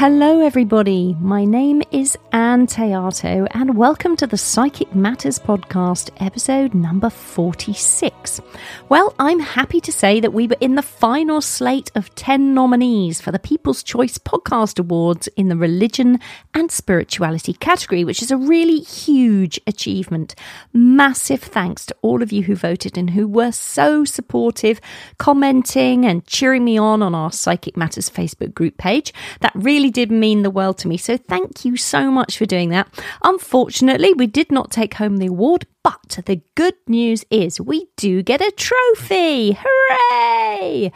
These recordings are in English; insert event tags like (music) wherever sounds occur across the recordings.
Hello, everybody. My name is Teato, and welcome to the Psychic Matters podcast, episode number 46. Well, I'm happy to say that we were in the final slate of 10 nominees for the People's Choice Podcast Awards in the Religion and Spirituality category, which is a really huge achievement. Massive thanks to all of you who voted and who were so supportive, commenting and cheering me on on our Psychic Matters Facebook group page. That really did mean the world to me. So thank you so much for doing that. Unfortunately, we did not take home the award, but the good news is we do get a trophy. Hooray!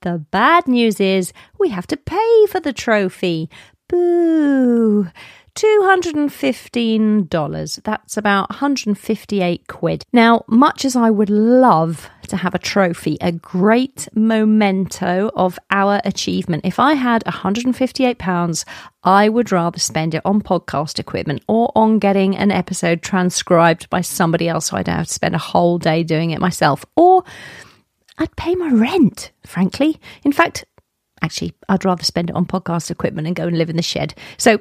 The bad news is we have to pay for the trophy. Boo. $215. That's about 158 quid. Now, much as I would love to have a trophy, a great memento of our achievement, if I had 158 pounds, I would rather spend it on podcast equipment or on getting an episode transcribed by somebody else so I don't have to spend a whole day doing it myself. Or I'd pay my rent, frankly. In fact, actually, I'd rather spend it on podcast equipment and go and live in the shed. So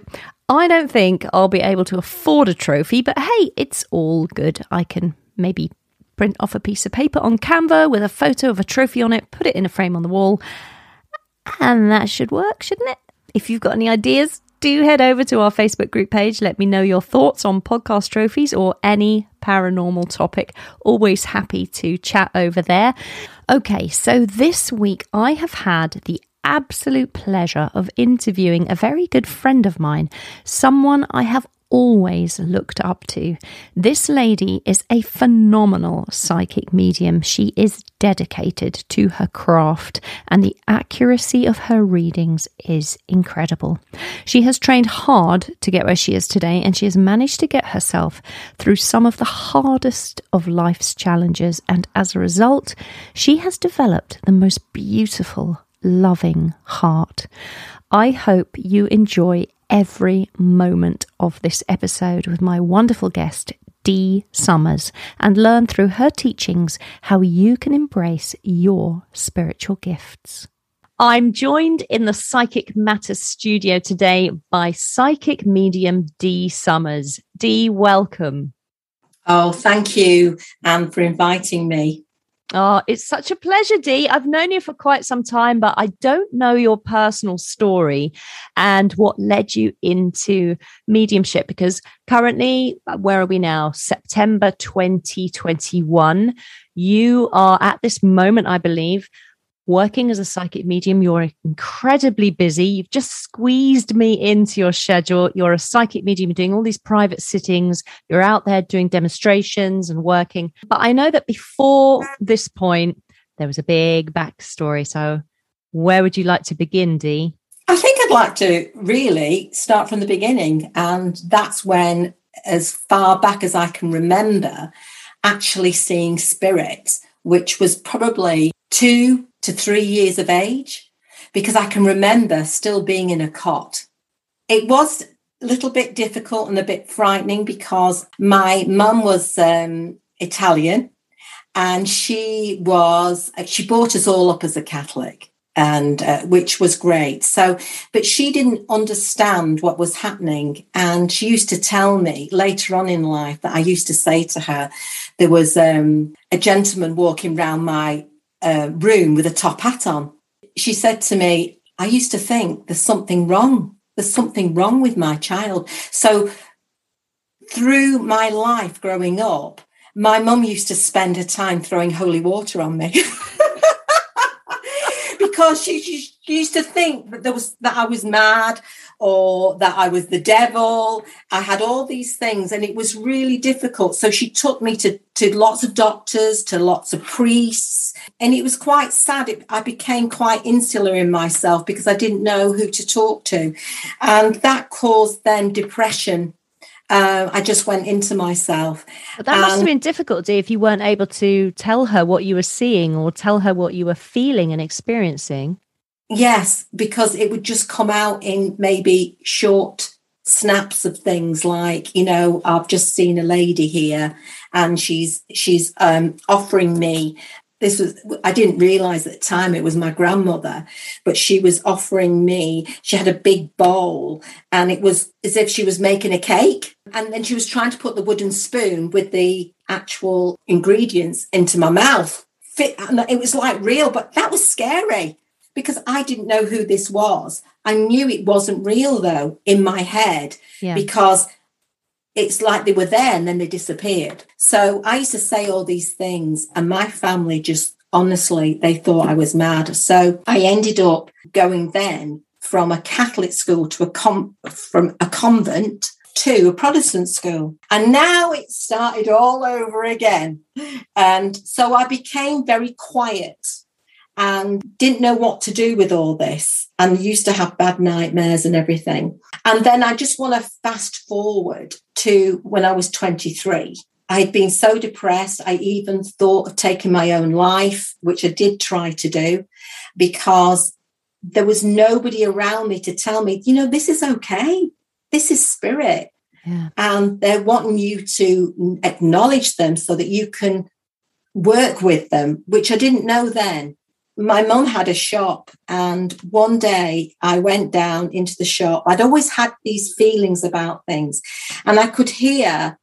I don't think I'll be able to afford a trophy, but hey, it's all good. I can maybe print off a piece of paper on Canva with a photo of a trophy on it, put it in a frame on the wall, and that should work, shouldn't it? If you've got any ideas, do head over to our Facebook group page. Let me know your thoughts on podcast trophies or any paranormal topic. Always happy to chat over there. Okay, so this week I have had the absolute pleasure of interviewing a very good friend of mine, someone I have always looked up to. This lady is a phenomenal psychic medium. She is dedicated to her craft, and the accuracy of her readings is incredible. She has trained hard to get where she is today, and she has managed to get herself through some of the hardest of life's challenges. And as a result, she has developed the most beautiful loving heart. I hope you enjoy every moment of this episode with my wonderful guest, Dee Summers, and learn through her teachings how you can embrace your spiritual gifts. I'm joined in the Psychic Matters studio today by psychic medium Dee Summers. Dee, welcome. Oh, thank you, Anne, for inviting me. Oh, it's such a pleasure, Dee. I've known you for quite some time, but I don't know your personal story and what led you into mediumship because currently, uh, where are we now? September 2021. You are at this moment, I believe, working as a psychic medium. You're incredibly busy. You've just squeezed me into your schedule. You're a psychic medium doing all these private sittings. You're out there doing demonstrations and working. But I know that before this point, there was a big backstory. So, where would you like to begin, Dee? I think I'd like to really start from the beginning. And that's when, as far back as I can remember, actually seeing spirits, which was probably two to three years of age because I can remember still being in a cot. It was a little bit difficult and a bit frightening because my mum was um, Italian and she was, she brought us all up as a Catholic and uh, which was great. So, but she didn't understand what was happening. And she used to tell me later on in life that I used to say to her, there was um, a gentleman walking round my uh, room with a top hat on. She said to me, I used to think there's something wrong. There's something wrong with my child. So, through my life growing up, my mum used to spend her time throwing holy water on me. (laughs) because she, she, she, used to think that there was that I was mad or that I was the devil. I had all these things and it was really difficult. So she took me to, to lots of doctors, to lots of priests. And it was quite sad. It, I became quite insular in myself because I didn't know who to talk to. And that caused then depression uh, I just went into myself. But that must have been difficult, Dee, if you weren't able to tell her what you were seeing or tell her what you were feeling and experiencing. Yes, because it would just come out in maybe short snaps of things like you know i've just seen a lady here and she's she's um, offering me this was i didn't realize at the time it was my grandmother but she was offering me she had a big bowl and it was as if she was making a cake and then she was trying to put the wooden spoon with the actual ingredients into my mouth. It was like real but that was scary because i didn't know who this was i knew it wasn't real though in my head yeah. because it's like they were there and then they disappeared. So I used to say all these things, and my family just honestly, they thought I was mad. So I ended up going then from a Catholic school to a com- from a convent to a Protestant school. And now it started all over again. And so I became very quiet and didn't know what to do with all this and used to have bad nightmares and everything. And then I just want to fast forward to when I was 23. I had been so depressed, I even thought of taking my own life, which I did try to do because there was nobody around me to tell me, you know, this is okay. This is spirit. Yeah. And they're wanting you to acknowledge them so that you can work with them, which I didn't know then my mum had a shop and one day i went down into the shop. I'd always had these feelings about things and i could hear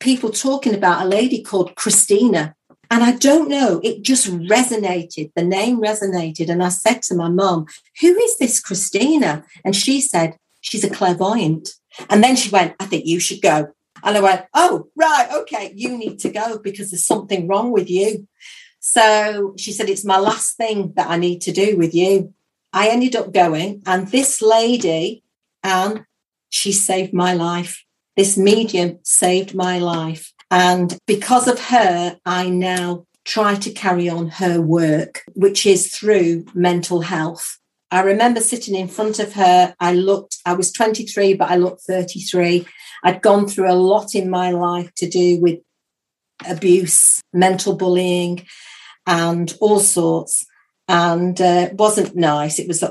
people talking about a lady called christina and i don't know it just resonated the name resonated and i said to my mum who is this christina? And she said she's a clairvoyant. And then she went i think you should go. And i went oh right okay you need to go because there's something wrong with you so she said, It's my last thing that I need to do with you. I ended up going, and this lady, Anne, she saved my life. This medium saved my life. And because of her, I now try to carry on her work, which is through mental health. I remember sitting in front of her. I looked, I was 23, but I looked 33. I'd gone through a lot in my life to do with abuse, mental bullying, and all sorts. And uh, wasn't nice. It was,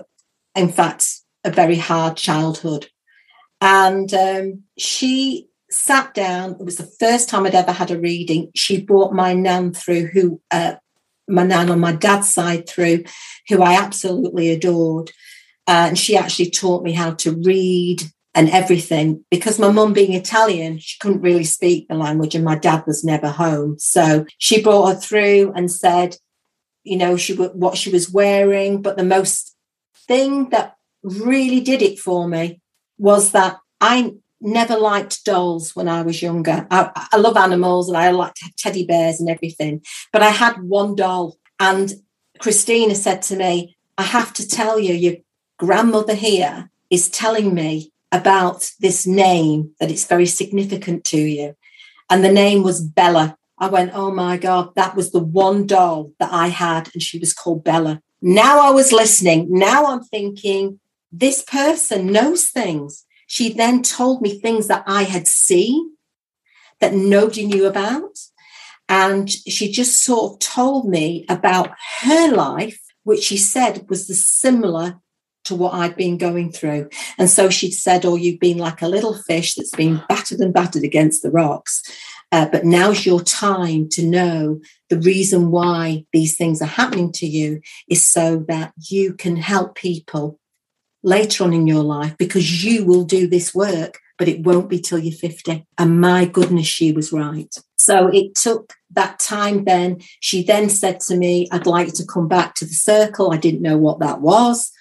in fact, a very hard childhood. And um, she sat down. It was the first time I'd ever had a reading. She brought my nan through, who uh, my nan on my dad's side through, who I absolutely adored. Uh, and she actually taught me how to read and everything because my mum being Italian, she couldn't really speak the language and my dad was never home. So she brought her through and said, you know, she what she was wearing. But the most thing that really did it for me was that I never liked dolls when I was younger. I, I love animals and I liked teddy bears and everything. But I had one doll and Christina said to me, I have to tell you, your grandmother here is telling me about this name that it's very significant to you. And the name was Bella. I went, oh my God, that was the one doll that I had, and she was called Bella. Now I was listening. Now I'm thinking, this person knows things. She then told me things that I had seen that nobody knew about. And she just sort of told me about her life, which she said was the similar to what I'd been going through. And so she'd said, Oh, you've been like a little fish that's been battered and battered against the rocks. Uh, but now's your time to know the reason why these things are happening to you is so that you can help people later on in your life because you will do this work, but it won't be till you're 50. And my goodness, she was right. So it took that time then. She then said to me, I'd like to come back to the circle. I didn't know what that was.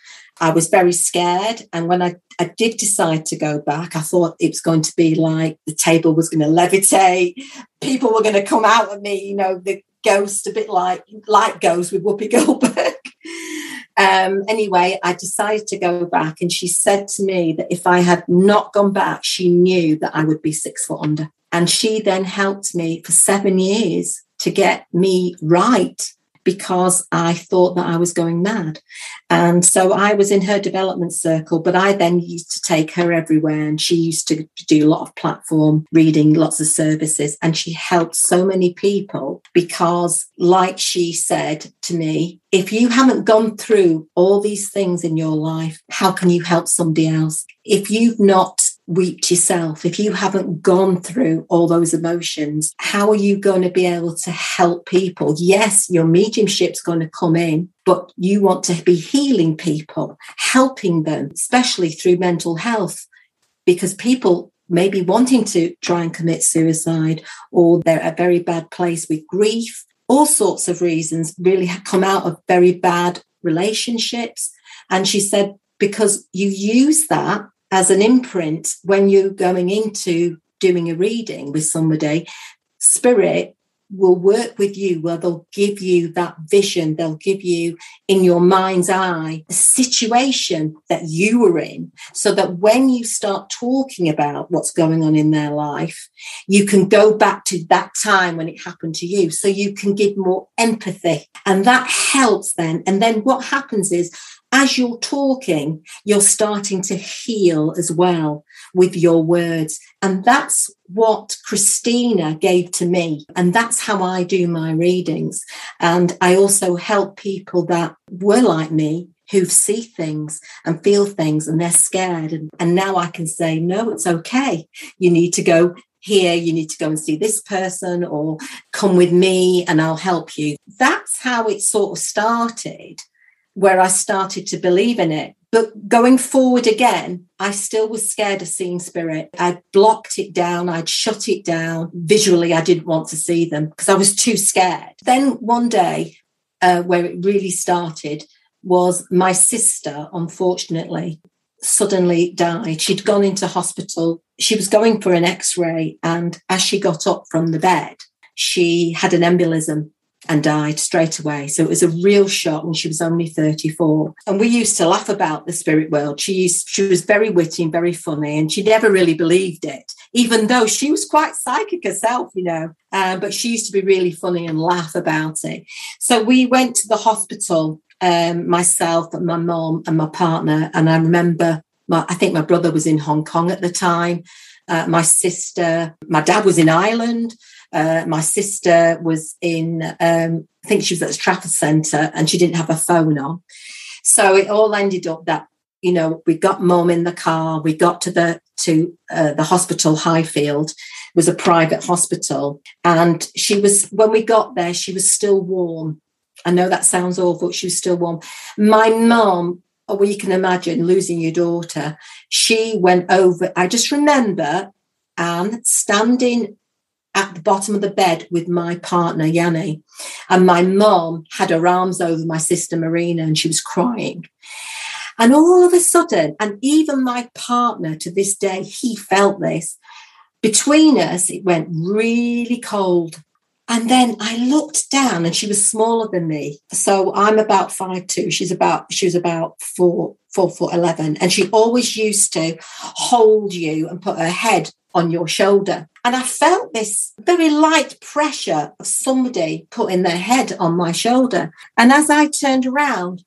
I was very scared. And when I, I did decide to go back, I thought it was going to be like the table was going to levitate, people were going to come out of me, you know, the ghost, a bit like like ghost with Whoopi (laughs) Goldberg. um, anyway, I decided to go back, and she said to me that if I had not gone back, she knew that I would be six foot under. And she then helped me for seven years to get me right because I thought that I was going mad. And so I was in her development circle, but I then used to take her everywhere. And she used to do a lot of platform reading, lots of services. And she helped so many people because, like she said to me, if you haven't gone through all these things in your life, how can you help somebody else? If you've not weeped yourself, if you haven't gone through all those emotions, how are you going to be able to help people? Yes, your mediumship's going to come in, but you want to be healing people, helping them, especially through mental health, because people may be wanting to try and commit suicide or they're at a very bad place with grief all sorts of reasons really come out of very bad relationships. And she said, because you use that as an imprint when you're going into doing a reading with somebody, spirit will work with you where they'll give you that vision, they'll give you in your mind's eye a situation that you were in, so that when you start talking about what's going on in their life, you can go back to that time when it happened to you. So you can give more empathy. And that helps then. And then what happens is, as you're talking, you're starting to heal as well with your words. And that's what Christina gave to me. And that's how I do my readings. And I also help people that were like me who see things and feel things and they're scared. And, and now I can say, no, it's okay. You need to go here, you need to go and see this person or come with me and I'll help you. That's how it sort of started, where I started to believe in it. But going forward again, I still was scared of seeing spirit. I'd blocked it down, I'd shut it down. Visually, I didn't want to see them because I was too scared. Then one day, uh, where it really started, was my sister, unfortunately, suddenly died. She'd gone into hospital. She was going for an x ray. And as she got up from the bed, she had an embolism and died straight away. So it was a real shock and she was only 34. And we used to laugh about the spirit world. She used, she was very witty and very funny and she never really believed it, even though she was quite psychic herself, you know. Uh, but she used to be really funny and laugh about it. So we went to the hospital, um, myself and my mom and my partner. And I remember my, I think my brother was in Hong Kong at the time. Uh, my sister, my dad was in Ireland. Uh, my sister was in, um, I think she was at the Trafford Centre and she didn't have a phone on. So it all ended up that, you know, we got mum in the car, we got to the to uh, the hospital Highfield. Was a private hospital. And she was when we got there she was still warm. I know that sounds awful she was still warm. My mum oh, well, you can imagine losing your daughter. She went over i just remember anne standing at the bottom of the bed with my partner, Yanni. And my mom had her arms over my sister, Marina, and she was crying. And all of a sudden, and even my partner to this day, he felt this. Between us, it went really cold. And then I looked down and she was smaller than me. So I'm about five two. She's about she was about four, four foot eleven. And she always used to hold you and put her head on your shoulder. And I felt this very light pressure of somebody putting their head on my shoulder. And as I turned around,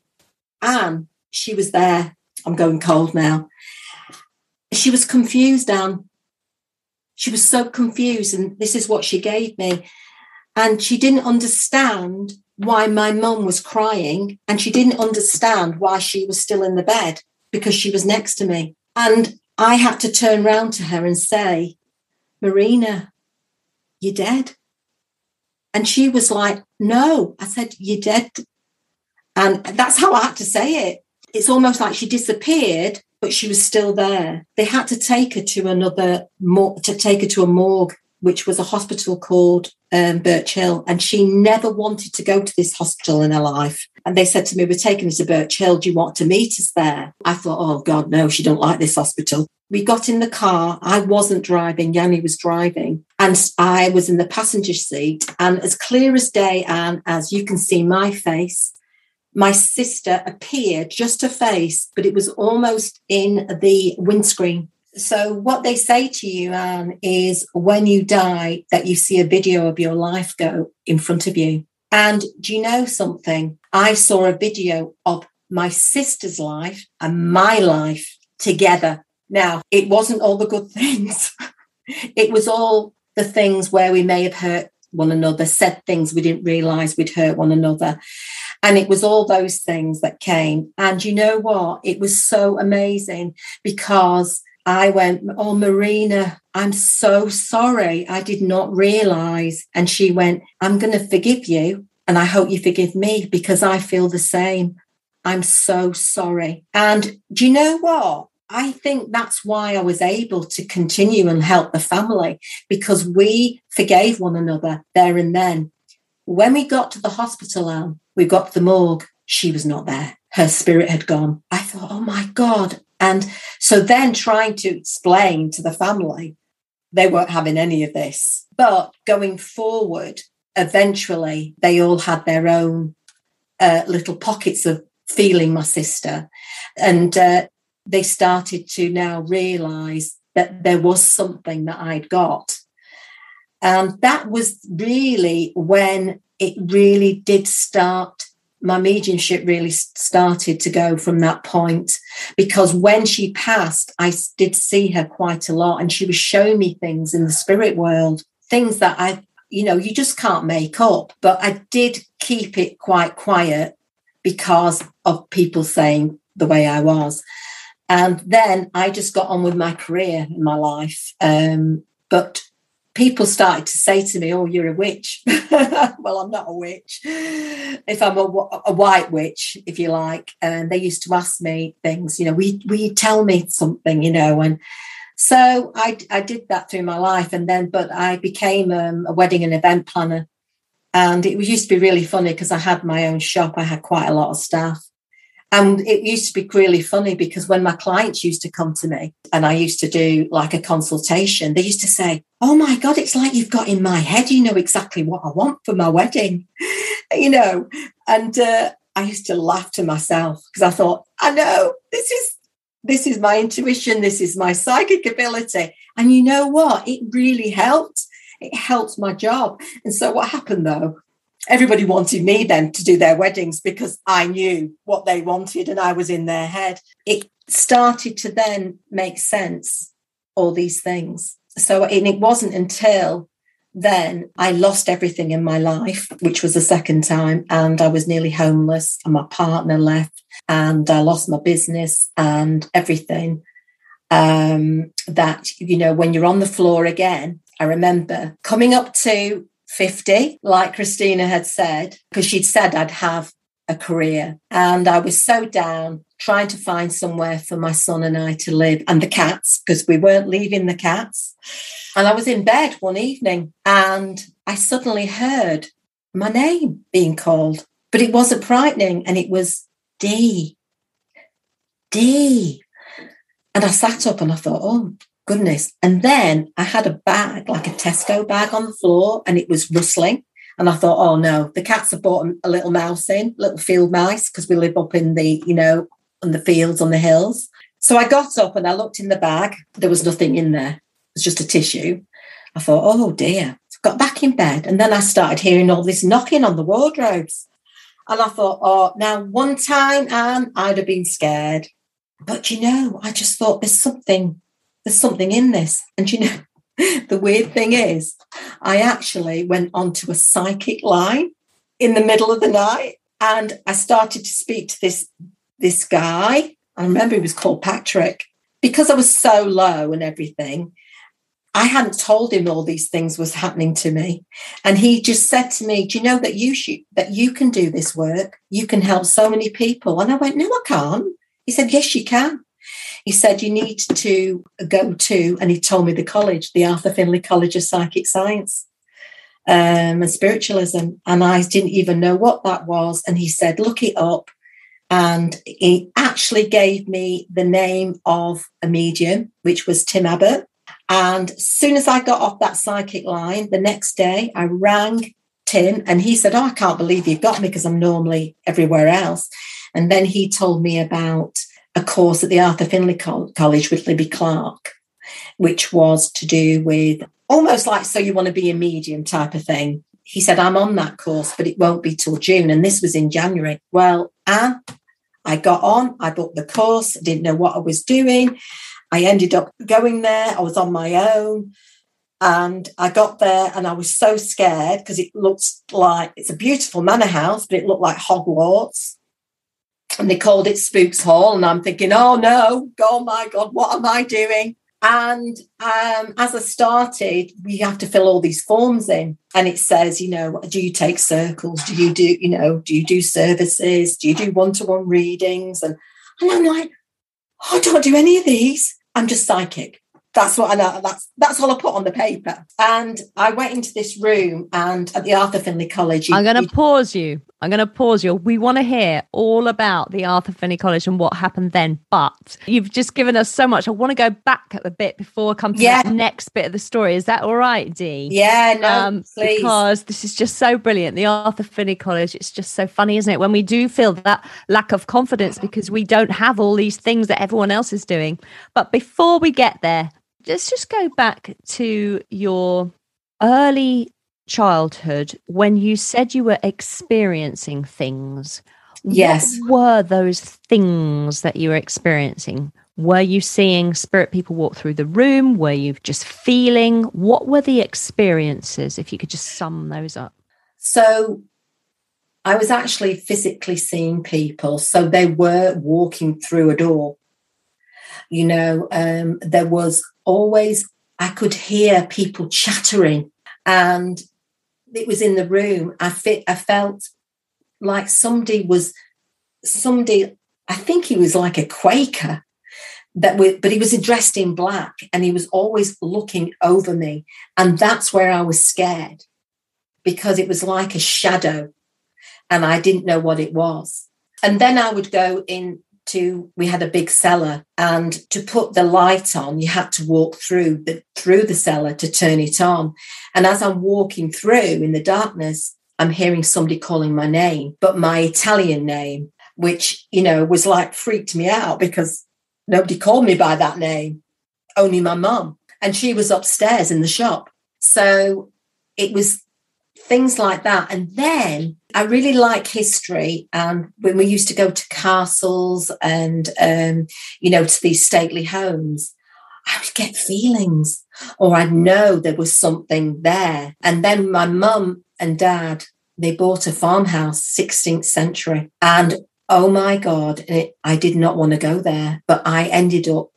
Anne, she was there. I'm going cold now. She was confused, Anne. She was so confused. And this is what she gave me. And she didn't understand why my mum was crying. And she didn't understand why she was still in the bed because she was next to me. And I had to turn round to her and say, Marina, you're dead. And she was like, No. I said, You're dead. And that's how I had to say it. It's almost like she disappeared, but she was still there. They had to take her to another, to take her to a morgue which was a hospital called um, Birch Hill. And she never wanted to go to this hospital in her life. And they said to me, We're taking her to Birch Hill. Do you want to meet us there? I thought, Oh, God, no, she don't like this hospital. We got in the car. I wasn't driving. Yanni was driving. And I was in the passenger seat. And as clear as day, and as you can see my face, my sister appeared, just a face, but it was almost in the windscreen so, what they say to you, Anne, is when you die, that you see a video of your life go in front of you. And do you know something? I saw a video of my sister's life and my life together. Now, it wasn't all the good (laughs) things, it was all the things where we may have hurt one another, said things we didn't realize we'd hurt one another. And it was all those things that came. And you know what? It was so amazing because I went, Oh, Marina, I'm so sorry. I did not realize. And she went, I'm going to forgive you. And I hope you forgive me because I feel the same. I'm so sorry. And do you know what? I think that's why I was able to continue and help the family because we forgave one another there and then. When we got to the hospital, Anne, we got to the morgue. She was not there. Her spirit had gone. I thought, oh my God. And so then trying to explain to the family, they weren't having any of this. But going forward, eventually they all had their own uh, little pockets of feeling my sister. And uh, they started to now realize that there was something that I'd got. And that was really when it really did start. My mediumship really started to go from that point because when she passed, I did see her quite a lot and she was showing me things in the spirit world, things that I, you know, you just can't make up. But I did keep it quite quiet because of people saying the way I was. And then I just got on with my career in my life. Um, but people started to say to me, Oh, you're a witch. (laughs) well, I'm not a witch. If I'm a, a, white witch, if you like. And they used to ask me things, you know, we we tell me something, you know, and so I, I did that through my life. And then, but I became um, a wedding and event planner. And it used to be really funny because I had my own shop. I had quite a lot of staff. And it used to be really funny because when my clients used to come to me and I used to do like a consultation, they used to say, Oh my God, it's like you've got in my head, you know exactly what I want for my wedding, (laughs) you know. And uh, I used to laugh to myself because I thought, I know this is this is my intuition, this is my psychic ability. And you know what? It really helped. It helped my job. And so what happened though everybody wanted me then to do their weddings because I knew what they wanted and I was in their head. It started to then make sense, all these things. So and it wasn't until then I lost everything in my life, which was the second time, and I was nearly homeless, and my partner left, and I lost my business and everything. Um, that, you know, when you're on the floor again, I remember coming up to 50, like Christina had said, because she'd said I'd have a career. And I was so down, trying to find somewhere for my son and I to live and the cats, because we weren't leaving the cats. And I was in bed one evening and I suddenly heard my name being called, but it wasn't frightening and it was Dee. Dee. And I sat up and I thought, oh, goodness. And then I had a bag, like a Tesco bag on the floor, and it was rustling. And I thought, oh no, the cats have brought a little mouse in, little field mice, because we live up in the, you know, on the fields, on the hills. So I got up and I looked in the bag. There was nothing in there. It was just a tissue. I thought, oh dear. got back in bed. And then I started hearing all this knocking on the wardrobes. And I thought, oh, now one time, Anne, I'd have been scared. But you know, I just thought there's something there's something in this. And you know, (laughs) the weird thing is, I actually went onto a psychic line in the middle of the night and I started to speak to this this guy. I remember he was called Patrick. Because I was so low and everything, I hadn't told him all these things was happening to me. And he just said to me, Do you know that you should that you can do this work? You can help so many people. And I went, No, I can't. He said, Yes, you can he said, You need to go to, and he told me the college, the Arthur Findlay College of Psychic Science um, and Spiritualism. And I didn't even know what that was. And he said, Look it up. And he actually gave me the name of a medium, which was Tim Abbott. And as soon as I got off that psychic line, the next day I rang Tim and he said, Oh, I can't believe you've got me because I'm normally everywhere else. And then he told me about a course at the Arthur Findlay College with Libby Clark, which was to do with almost like so you want to be a medium type of thing. He said, I'm on that course, but it won't be till June. And this was in January. Well, Anne, I got on, I booked the course, didn't know what I was doing. I ended up going there. I was on my own. And I got there and I was so scared because it looks like it's a beautiful manor house, but it looked like Hogwarts. And they called it Spooks Hall. And I'm thinking, oh no, oh my God, what am I doing? And um, as I started, we have to fill all these forms in. And it says, you know, do you take circles? Do you do, you know, do you do services? Do you do one to one readings? And, and I'm like, oh, I don't do any of these. I'm just psychic. That's what I know. That's that's all I put on the paper. And I went into this room, and at the Arthur Findlay College, I'm going to pause you. I'm going to pause you. We want to hear all about the Arthur Findlay College and what happened then. But you've just given us so much. I want to go back a bit before I come to yeah. the next bit of the story. Is that all right, Dee? Yeah, no, um, please. Because this is just so brilliant. The Arthur Findlay College. It's just so funny, isn't it? When we do feel that lack of confidence because we don't have all these things that everyone else is doing. But before we get there, let's just go back to your early childhood when you said you were experiencing things. Yes. What were those things that you were experiencing? Were you seeing spirit people walk through the room? Were you just feeling? What were the experiences, if you could just sum those up? So I was actually physically seeing people. So they were walking through a door. You know, um, there was always, I could hear people chattering and it was in the room. I fit, I felt like somebody was, somebody, I think he was like a Quaker that we, but he was dressed in black and he was always looking over me. And that's where I was scared because it was like a shadow and I didn't know what it was. And then I would go in to we had a big cellar and to put the light on you had to walk through the through the cellar to turn it on. And as i'm walking through in the darkness i'm hearing somebody calling my name but my italian name which you know was like freaked me out because nobody called me by that name only my mum. And she was upstairs in the shop. So it was things like that. And then I really like history. And when we used to go to castles and, um, you know, to these stately homes, I would get feelings or I'd know there was something there. And then my mum and dad, they bought a farmhouse, 16th century. And oh my God, it, I did not want to go there, but I ended up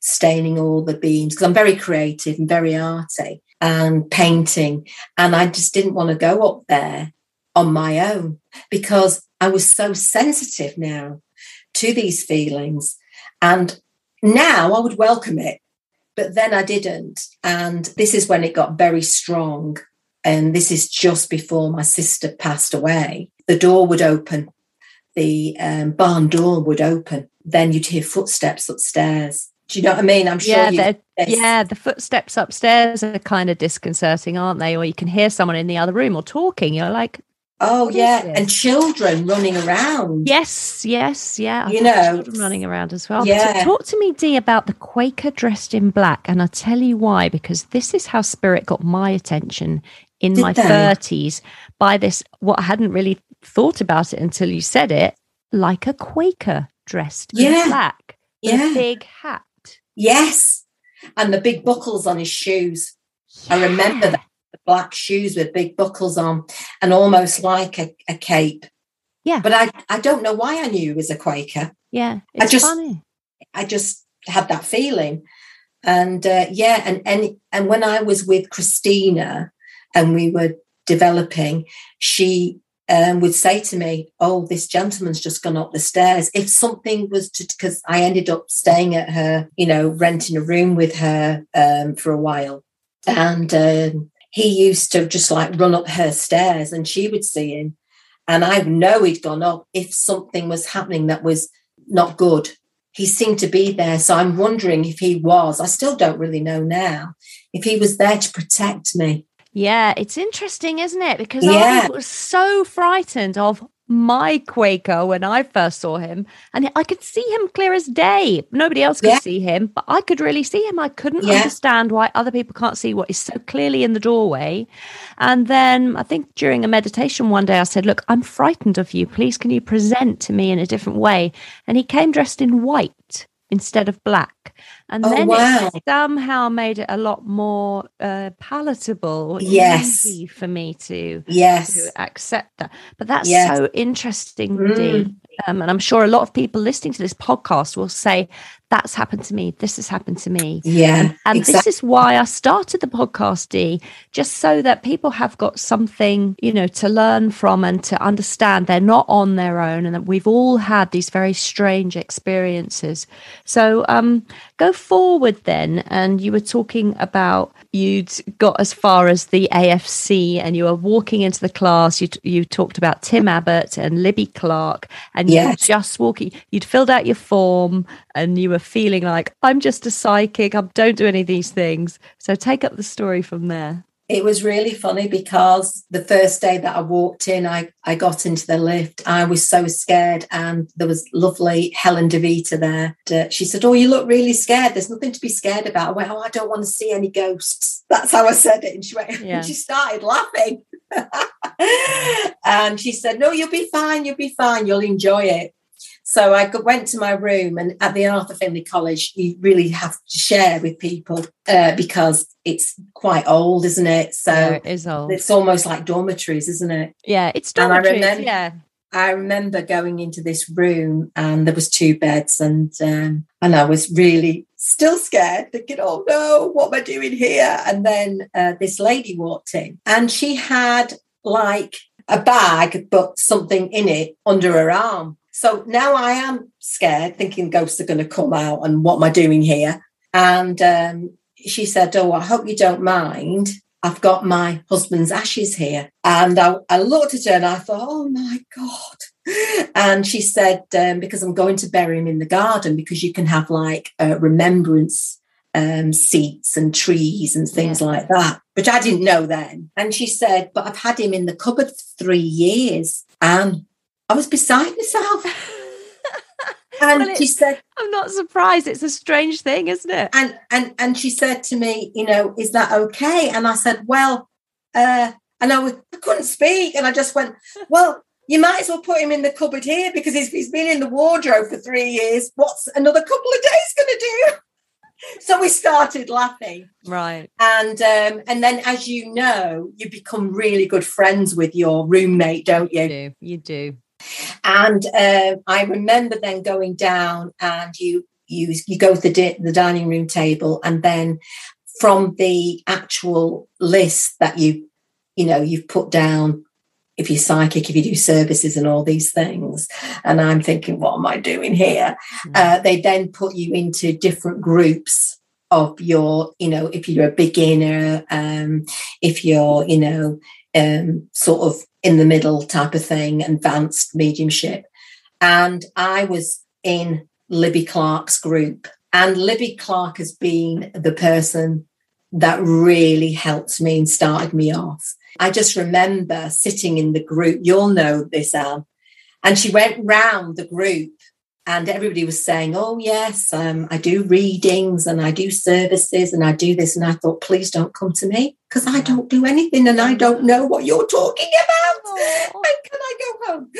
staining all the beams because I'm very creative and very arty and painting. And I just didn't want to go up there on my own because I was so sensitive now to these feelings. And now I would welcome it, but then I didn't. And this is when it got very strong. And this is just before my sister passed away. The door would open, the um, barn door would open. Then you'd hear footsteps upstairs. Do you know what I mean? I'm sure. Yeah, yeah. The footsteps upstairs are kind of disconcerting, aren't they? Or you can hear someone in the other room or talking. You're like, oh yeah, and children running around. Yes, yes, yeah. I've you know, children running around as well. Yeah. So talk to me, Dee, about the Quaker dressed in black, and I'll tell you why. Because this is how spirit got my attention in Did my thirties by this. What I hadn't really thought about it until you said it, like a Quaker dressed yeah. in black. Yeah. A big hat Yes. And the big buckles on his shoes. Yeah. I remember that the black shoes with big buckles on and almost like a, a cape. Yeah. But I, I don't know why I knew he was a Quaker. Yeah. I just, funny. I just had that feeling. And uh, yeah, and, and and when I was with Christina and we were developing, she um, would say to me, "Oh, this gentleman's just gone up the stairs." If something was to, because I ended up staying at her, you know, renting a room with her um, for a while, and um, he used to just like run up her stairs, and she would see him, and I know he'd gone up if something was happening that was not good. He seemed to be there, so I'm wondering if he was. I still don't really know now if he was there to protect me yeah, it's interesting, isn't it? Because yeah. I was so frightened of my Quaker when I first saw him, and I could see him clear as day. Nobody else could yeah. see him, but I could really see him. I couldn't yeah. understand why other people can't see what is so clearly in the doorway. And then I think during a meditation one day, I said, Look, I'm frightened of you. Please, can you present to me in a different way? And he came dressed in white instead of black. and Oh, then wow. it somehow made it a lot more uh, palatable, Yes. easy for me to Yes. to accept that. But that's Yes. so interesting, Mm. Um, and I'm sure a lot of people listening to this podcast will say, "That's happened to me. This has happened to me." Yeah. And exactly. this is why I started the podcast, Dee, just so that people have got something, you know, to learn from and to understand they're not on their own and that we've all had these very strange experiences. So um, go forward then. And you were talking about you'd got as far as the AFC and you were walking into the class. You, t- you talked about Tim Abbott and Libby Clark, and you were just walking. You'd filled out your form and you were feeling like, I'm just a psychic. I don't do any of these things. So take up the story from there. It was really funny because the first day that I walked in, I, I got into the lift. I was so scared, and there was lovely Helen DeVita there. Uh, She said, Oh, you look really scared. There's nothing to be scared about. I went, Oh, I don't want to see any ghosts. (laughs) That's how I said it. And she went, Yeah. (laughs) she started laughing. (laughs) and she said, No, you'll be fine. You'll be fine. You'll enjoy it. So I went to my room, and at the Arthur Findlay College, you really have to share with people uh, because it's quite old, isn't it? So Yeah, it is old. it's almost like dormitories, isn't it? Yeah, it's And I dormitories. remember- yeah. I remember going into this room and there was two beds and um, and I was really still scared, thinking, "Oh no, what am I doing here?" And then uh, this lady walked in and she had like a bag, but something in it under her arm. So now I am scared, thinking ghosts are going to come out and what am I doing here? And um, she said, "Oh, I hope you don't mind." I've got my husband's ashes here. And I, I looked at her and I thought, oh my God. And she said, um, because I'm going to bury him in the garden, because you can have like uh, remembrance um, seats and trees and things Yeah. like that, which I didn't know then. And she said, but I've had him in the cupboard for three years. And I was beside myself. (laughs) And Well, she said, I'm not surprised. It's a strange thing, isn't it? and and and she said to me, you know, is that okay? And I said, well, uh, and I was I couldn't speak, and I just went, (laughs) well, you might as well put him in the cupboard here because he's, he's been in the wardrobe for three years. What's another couple of days going to do? (laughs) So we started laughing, Right. and um, and then, as you know, you become really good friends with your roommate, don't You you? do. You do. And um, I remember then going down, and you you you go to the di- the dining room table, and then from the actual list that you you know you've put down, if you're psychic, if you do services and all these things, and I'm thinking, what am I doing here? Mm. Uh, they then put you into different groups of your, you know, if you're a beginner, um, if you're, you know, um, sort of in the middle type of thing, advanced mediumship. And I was in Libby Clark's group, and Libby Clark has been the person that really helped me and started me off. I just remember sitting in the group, you'll know this, Anne, and she went round the group and everybody was saying, Oh, yes, um, I do readings and I do services and I do this. And I thought, Please don't come to me because I don't do anything and I don't know what you're talking about. When can I go home?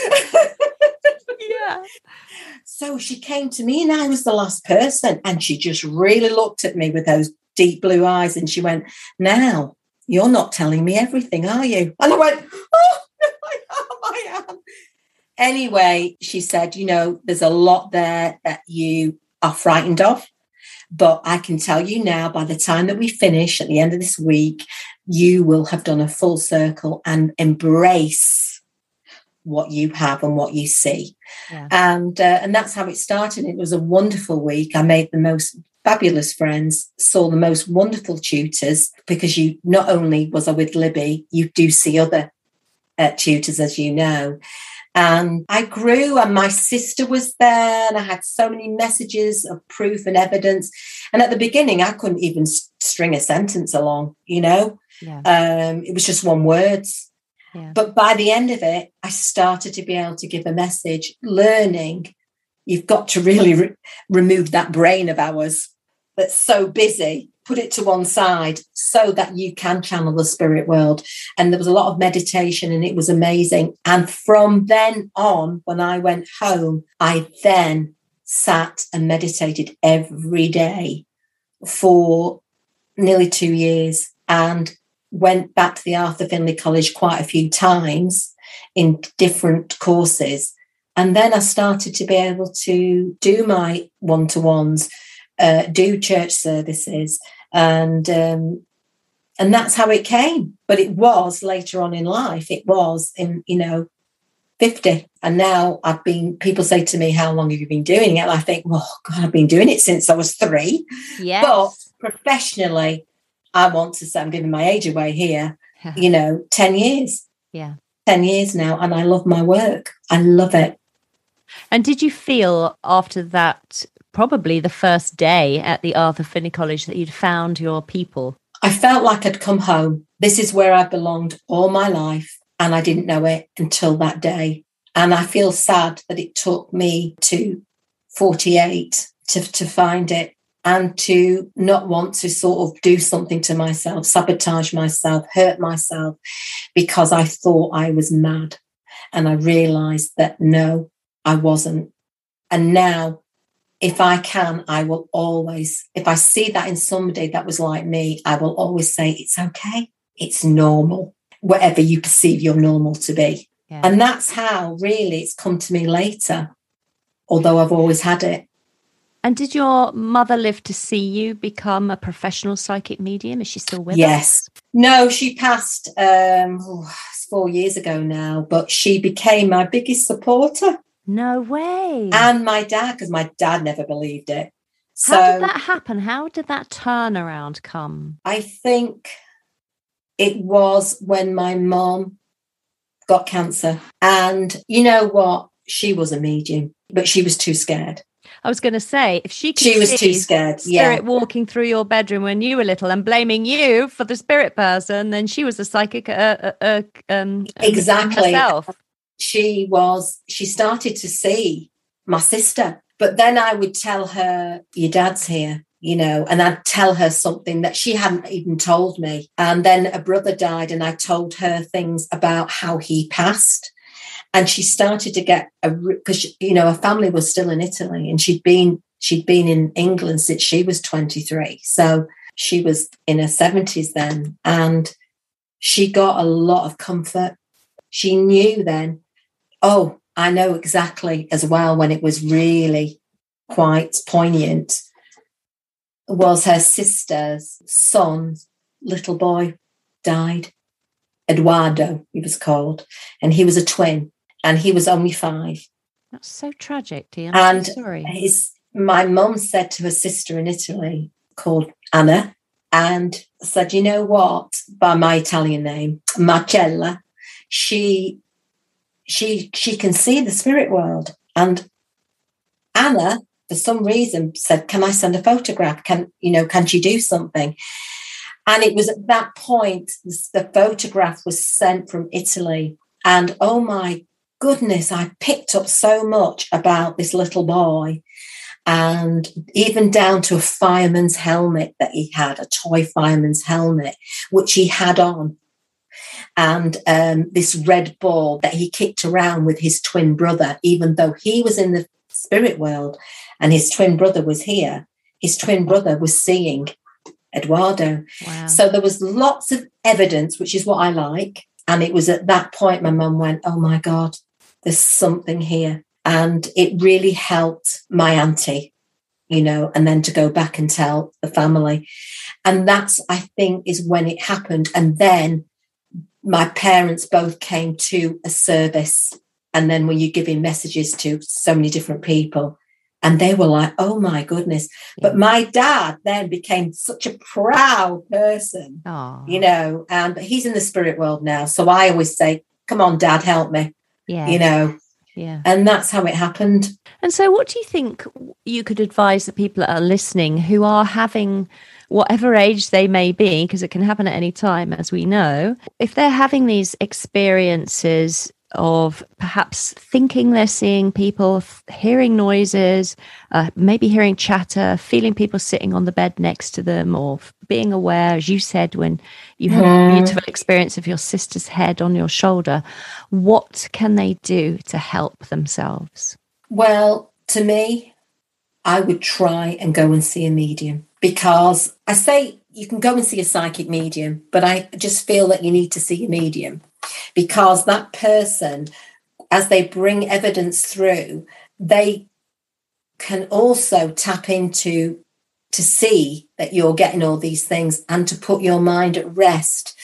Yeah. (laughs) so she came to me and I was the last person. And she just really looked at me with those deep blue eyes and she went, Now, you're not telling me everything, are you? And I went, Oh, (laughs) no, I am, I am. Anyway, she said, You know, there's a lot there that you are frightened of. But I can tell you now, by the time that we finish at the end of this week, you will have done a full circle and embrace what you have and what you see. Yeah. And uh, and that's how it started. It was a wonderful week. I made the most fabulous friends, saw the most wonderful tutors because you not only was I with Libby, you do see other uh, tutors, as you know. And I grew, and my sister was there, and I had so many messages of proof and evidence. And at the beginning, I couldn't even string a sentence along, you know, Yeah. um, it was just one words. Yeah. But by the end of it, I started to be able to give a message, learning. You've got to really re- remove that brain of ours that's so busy, put it to one side so that you can channel the spirit world. And there was a lot of meditation and it was amazing. And from then on, when I went home, I then sat and meditated every day for nearly two years and went back to the Arthur Findlay College quite a few times in different courses. And then I started to be able to do my one to ones, uh, do church services, and um, and that's how it came. But it was later on in life. It was in you know 50. And now I've been, people say to me, How long have you been doing it? And I think, Well, God, I've been doing it since I was three. Yes. But professionally, I want to say, I'm giving my age away here, you know, 10 years. Yeah. 10 years now. And I love my work. I love it. And did you feel after that, probably the first day at the Arthur Findlay College, that you'd found your people? I felt like I'd come home. This is where I've belonged all my life. And I didn't know it until that day. And I feel sad that it took me to 48 to, to find it and to not want to sort of do something to myself, sabotage myself, hurt myself because I thought I was mad. And I realized that no, I wasn't. And now, if I can, I will always, if I see that in somebody that was like me, I will always say, it's okay. It's normal, whatever you perceive your normal to be. Yeah. And that's how really it's come to me later, although I've always had it. And did your mother live to see you become a professional psychic medium? Is she still with yes. us? Yes. No, she passed um, oh, four years ago now, but she became my biggest supporter. No way. And my dad, because my dad never believed it. So, How did that happen? How did that turnaround come? I think it was when my mom got cancer. And you know what? She was a medium, but she was too scared. I was going to say, if she she was too scared, yeah. spirit walking through your bedroom when you were little and blaming you for the spirit person, then she was a psychic. Uh, uh, uh um, exactly. Herself. She was. She started to see my sister, but then I would tell her, "Your dad's here," you know, and I'd tell her something that she hadn't even told me. And then a brother died, and I told her things about how he passed and she started to get a because you know her family was still in Italy and she'd been she'd been in England since she was 23 so she was in her 70s then and she got a lot of comfort she knew then oh I know exactly as well when it was really quite poignant was her sister's son's little boy died Eduardo, he was called, and he was a twin and he was only five. That's so tragic, dear. And so sorry. His, my mum said to her sister in Italy called Anna, and said, "You know what? By my Italian name, Marcella, she, she, she can see the spirit world." And Anna, for some reason, said, "Can I send a photograph? Can you know? Can she do something?" And it was at that point the photograph was sent from Italy, and oh my goodness, I picked up so much about this little boy and even down to a fireman's helmet that he had, a toy fireman's helmet, which he had on. And um, this red ball that he kicked around with his twin brother, even though he was in the spirit world and his twin brother was here, his twin brother was seeing Eduardo. Wow. So there was lots of evidence, which is what I like. And it was at that point my mum went, Oh my God, there's something here. And it really helped my auntie, you know, and then to go back and tell the family. And that's, I think, is when it happened. And then my parents both came to a service. And then when you're giving messages to so many different people, and they were like, oh my goodness. But my dad then became such a proud person, Aww. you know, and but he's in the spirit world now. So I always say, come on, dad, help me yeah. you know. Yeah. And that's how it happened. And so, what do you think you could advise the people that are listening who are having whatever age they may be, because it can happen at any time, as we know, if they're having these experiences of perhaps thinking they're seeing people, hearing noises, uh, maybe hearing chatter, feeling people sitting on the bed next to them, or being aware, as you said, when you had a beautiful experience of your sister's head on your shoulder. What can they do to help themselves? Well, to me, I would try and go and see a medium because I say you can go and see a psychic medium, but I just feel that you need to see a medium because that person, as they bring evidence through, they can also tap into to see that you're getting all these things and to put your mind at rest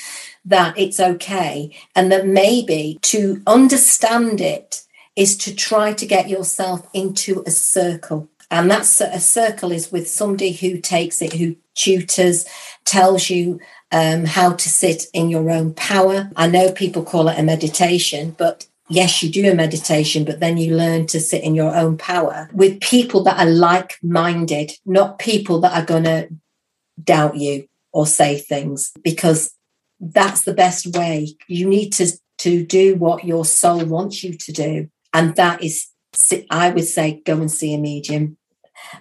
that it's okay. And that maybe to understand it is to try to get yourself into a circle and that's a circle is with somebody who takes it who tutors tells you um, how to sit in your own power i know people call it a meditation but yes, you do a meditation, but then you learn to sit in your own power with people that are like minded, not people that are going to doubt you or say things, because that's the best way. You need to, to do what your soul wants you to do. And that is, I would say, go and see a medium.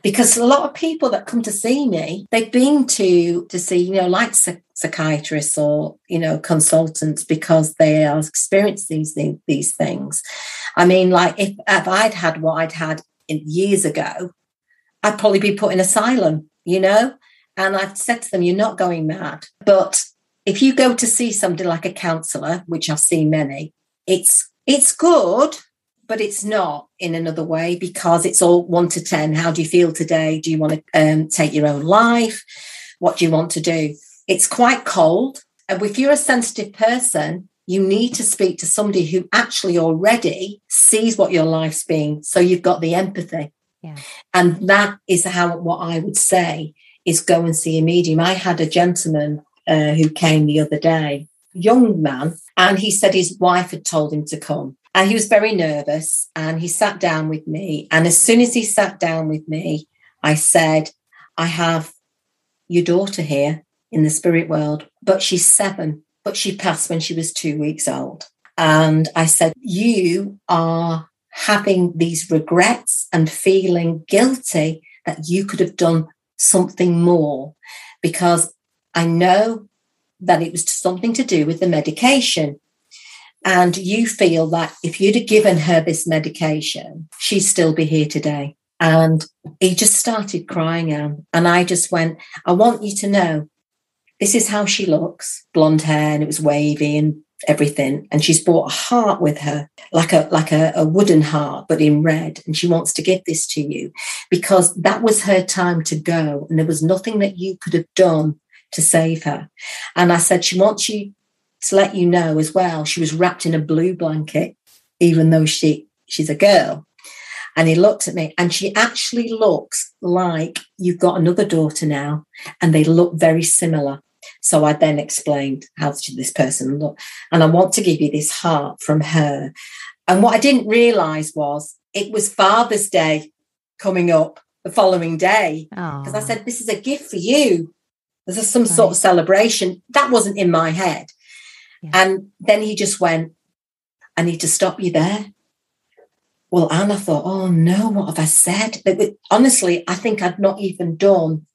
Because a lot of people that come to see me they've been to to see you know like psychiatrists or you know consultants because they are experiencing these these things. I mean like if, if i'd had what i'd had years ago i'd probably be put in asylum you know? And i've said to them you're not going mad. But if you go to see somebody like a counselor which i've seen many it's it's good but it's not in another way because it's all one to 10. How do you feel today? Do you want to um, take your own life? What do you want to do? It's quite cold. And if you're a sensitive person, you need to speak to somebody who actually already sees what your life's been. So you've got the empathy. Yeah. And that is how what I would say is go and see a medium. I had a gentleman uh, who came the other day, young man, and he said his wife had told him to come. And he was very nervous and he sat down with me. And as soon as he sat down with me, I said, I have your daughter here in the spirit world, but she's seven, but she passed when she was two weeks old. And I said, You are having these regrets and feeling guilty that you could have done something more because I know that it was something to do with the medication. And you feel that if you'd have given her this medication, she'd still be here today. And he just started crying out. And I just went, I want you to know this is how she looks blonde hair, and it was wavy and everything. And she's brought a heart with her, like a like a, a wooden heart, but in red. And she wants to give this to you because that was her time to go. And there was nothing that you could have done to save her. And I said, she wants you to let you know as well, she was wrapped in a blue blanket, even though she she's a girl. And he looked at me, and she actually looks like you've got another daughter now, and they look very similar. So I then explained how this person look, and I want to give you this heart from her. And what I didn't realize was it was Father's Day coming up the following day because I said, This is a gift for you. There's some right. sort of celebration. That wasn't in my head. Yeah. And then he just went, I need to stop you there. Well, Anna thought, oh no, what have I said? But honestly, I think I'd not even done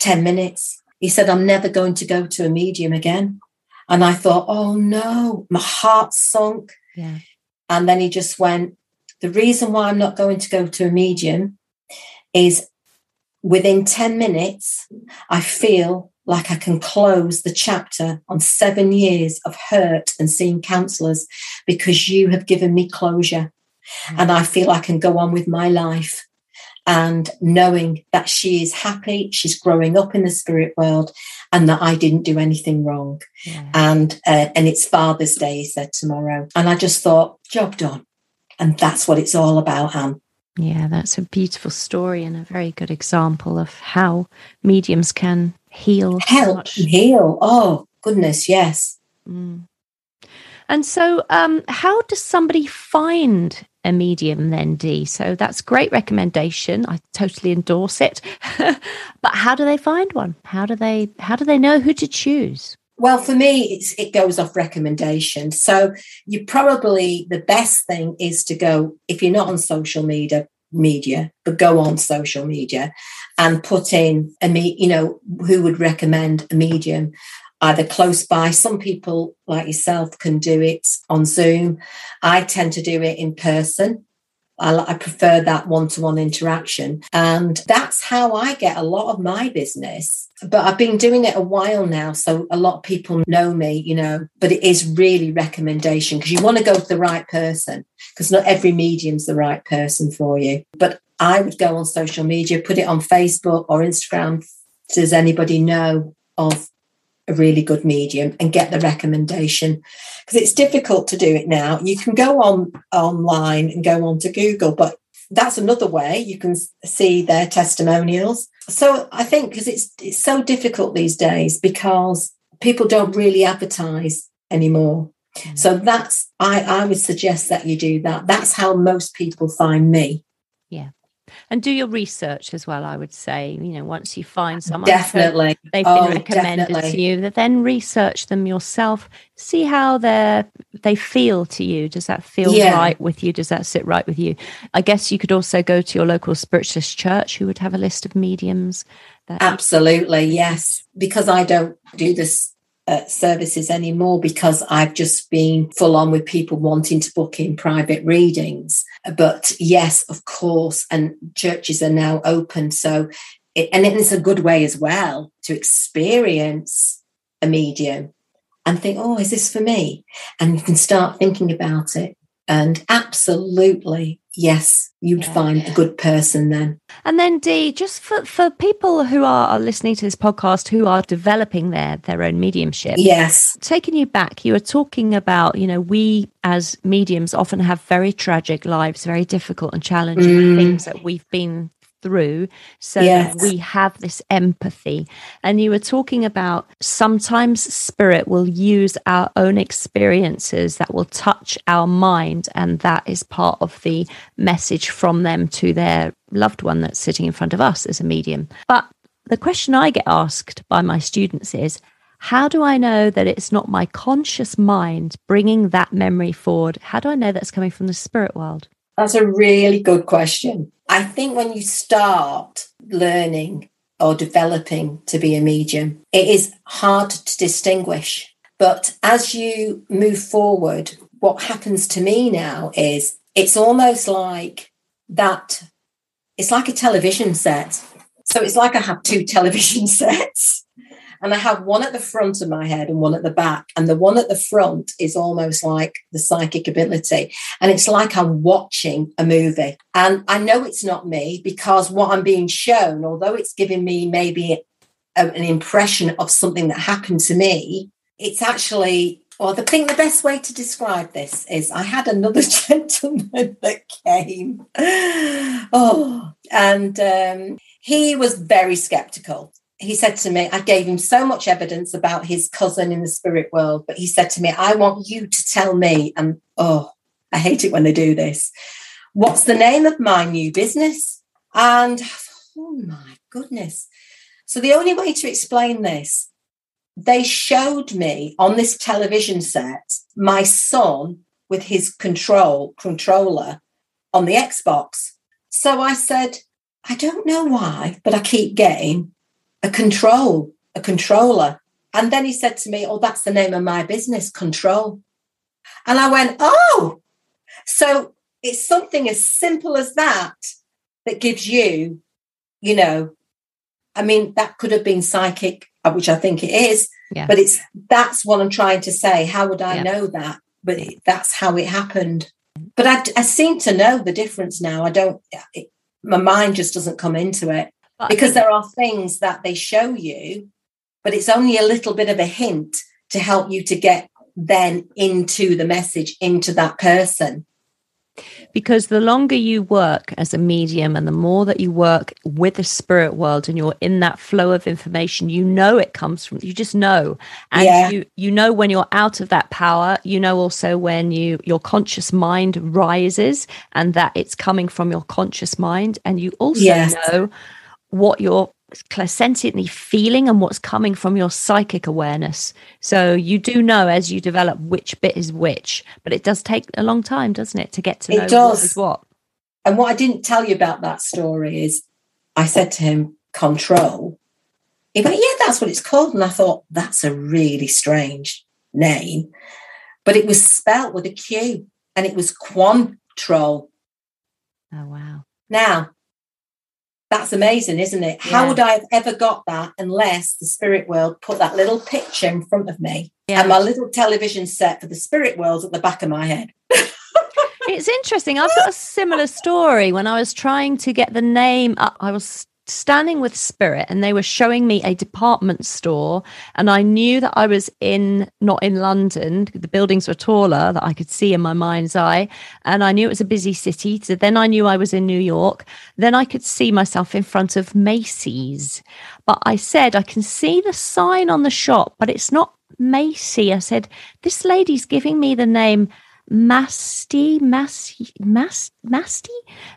10 minutes. He said, I'm never going to go to a medium again. And I thought, oh no, my heart sunk. Yeah. And then he just went, the reason why I'm not going to go to a medium is within 10 minutes, I feel like I can close the chapter on seven years of hurt and seeing counselors because you have given me closure. Mm-hmm. And I feel I can go on with my life and knowing that she is happy, she's growing up in the spirit world, and that I didn't do anything wrong. Yeah. And uh, and it's Father's Day, he said tomorrow, and I just thought, job done, and that's what it's all about, Anne. Yeah, that's a beautiful story and a very good example of how mediums can heal. Help heal. Oh, goodness, yes. Mm. And so, um, how does somebody find a medium then, Dee? So that's great recommendation. I totally endorse it. (laughs) but how do they find one? How do they how do they know who to choose? Well, for me, it goes off recommendation. So you probably the best thing is to go if you're not on social media, media, but go on social media and put in a me, you know, who would recommend a medium either close by. Some people like yourself can do it on Zoom. I tend to do it in person I, I prefer that one to one interaction. And that's how I get a lot of my business. But I've been doing it a while now. So a lot of people know me, you know, but it is really recommendation because you want to go to the right person because not every medium's the right person for you. But I would go on social media, put it on Facebook or Instagram. Does anybody know of a really good medium and get the recommendation? Because it's difficult to do it now. You can go on online and go on to google but that's another way you can see their testimonials. So i think because it's it's so difficult these days because people don't really advertise anymore. Mm. so that's i i would suggest that you do that. That's how most people find me and do your research as well i would say. You know once you find someone definitely. they've been oh, recommended definitely. to you then research them yourself. See how they they feel to you. Does that feel yeah. right with you? Does that sit right with you? I guess you could also go to your local spiritualist church who would have a list of mediums absolutely yes. Because i don't do this uh, services anymore because I've just been full on with people wanting to book in private readings. But yes, of course, and churches are now open. So, it, and it's a good way as well to experience a medium and think, oh, is this for me? And you can start thinking about it. And absolutely, yes, you'd yeah. find a good person then. And then Dee, just for, for people who are, are listening to this podcast who are developing their their own mediumship. Yes. Taking you back, you were talking about, you know, we as mediums often have very tragic lives, very difficult and challenging mm. things that we've been through so yes. we have this empathy. And you were talking about sometimes spirit will use our own experiences that will touch our mind, and that is part of the message from them to their loved one that's sitting in front of us as a medium. But the question I get asked by my students is, how do I know that it's not my conscious mind bringing that memory forward? How do I know that's coming from the spirit world? That's a really good question. I think when you start learning or developing to be a medium, it is hard to distinguish. But as you move forward, what happens to me now is it's almost like that, it's like a television set. So it's like I have two television (laughs) sets. And I have one at the front of my head and one at the back. And the one at the front is almost like the psychic ability. And it's like I'm watching a movie. And I know it's not me because what I'm being shown, although it's giving me maybe a, an impression of something that happened to me, it's actually well, I think the best way to describe this is I had another (laughs) gentleman that came. Oh, and um, he was very skeptical he said to me, I gave him so much evidence about his cousin in the spirit world, but he said to me, I want you to tell me, and oh, I hate it when they do this. What's the name of my new business? And oh my goodness. So the only way to explain this, they showed me on this television set my son with his control controller on the Xbox. So I said, I don't know why, but I keep getting a control, a controller. And then he said to me, Oh, that's the name of my business, Control. And I went, Oh, so it's something as simple as that that gives you, you know, I mean, that could have been psychic, uh, which I think it is, yeah. but it's that's what I'm trying to say. How would I yeah. know that? But it, that's how it happened. But I, I seem to know the difference now. I don't, it, my mind just doesn't come into it because there are things that they show you, but it's only a little bit of a hint to help you to get then into the message, into that person. Because the longer you work as a medium and the more that you work with the spirit world and you're in that flow of information, you know it comes from you just know. And yeah. you you know when you're out of that power, you know also when you your conscious mind rises and that it's coming from your conscious mind. And you also yes. know what you're clairsentiently feeling and what's coming from your psychic awareness. So you do know as you develop which bit is which, but it does take a long time, doesn't it, to get to know it does. what is what. And what I didn't tell you about that story is I said to him, control. He went, yeah, that's what it's called. And I thought, that's a really strange name. But it was spelt with a Q and it was Quantrol. Oh, wow. Now, that's amazing, isn't it? Yeah. How would I have ever got that unless the spirit world put that little picture in front of me yeah. and my little television set for the spirit world at the back of my head? (laughs) it's interesting. I've got a similar story. When I was trying to get the name, I was standing with Spirit and they were showing me a department store. And I knew that I was in, not in London, the buildings were taller that I could see in my mind's eye. And I knew it was a busy city. So then I knew I was in New York. Then I could see myself in front of Macy's. But I said, I can see the sign on the shop, but it's not Macy. I said, this lady's giving me the name Masty, Masty, Masty,